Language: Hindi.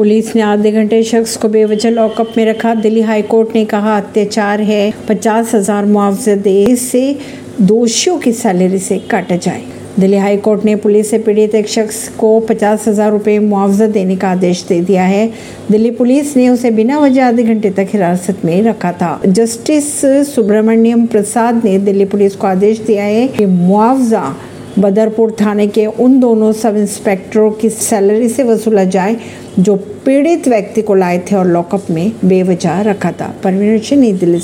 पुलिस ने आधे घंटे शख्स को बेवजह लॉकअप में रखा। दिल्ली हाई कोर्ट ने कहा, अत्याचार है, पचास हज़ार मुआवजा दे, इससे दोषियों की सैलरी से काटा जाए। दिल्ली हाई कोर्ट ने पुलिस से पीड़ित एक शख्स को पचास हज़ार रुपये मुआवजा देने का आदेश दे दिया है। दिल्ली पुलिस ने उसे बिना वजह आधे घंटे तक हिरासत में रखा था। जस्टिस सुब्रमण्यम प्रसाद ने दिल्ली पुलिस को आदेश दिया है कि मुआवजा बदरपुर थाने के उन दोनों सब इंस्पेक्टरों की सैलरी से वसूला जाए, जो पीड़ित व्यक्ति को लाए थे और लॉकअप में बेवजह रखा था। परवीन सिंह, नई दिल्ली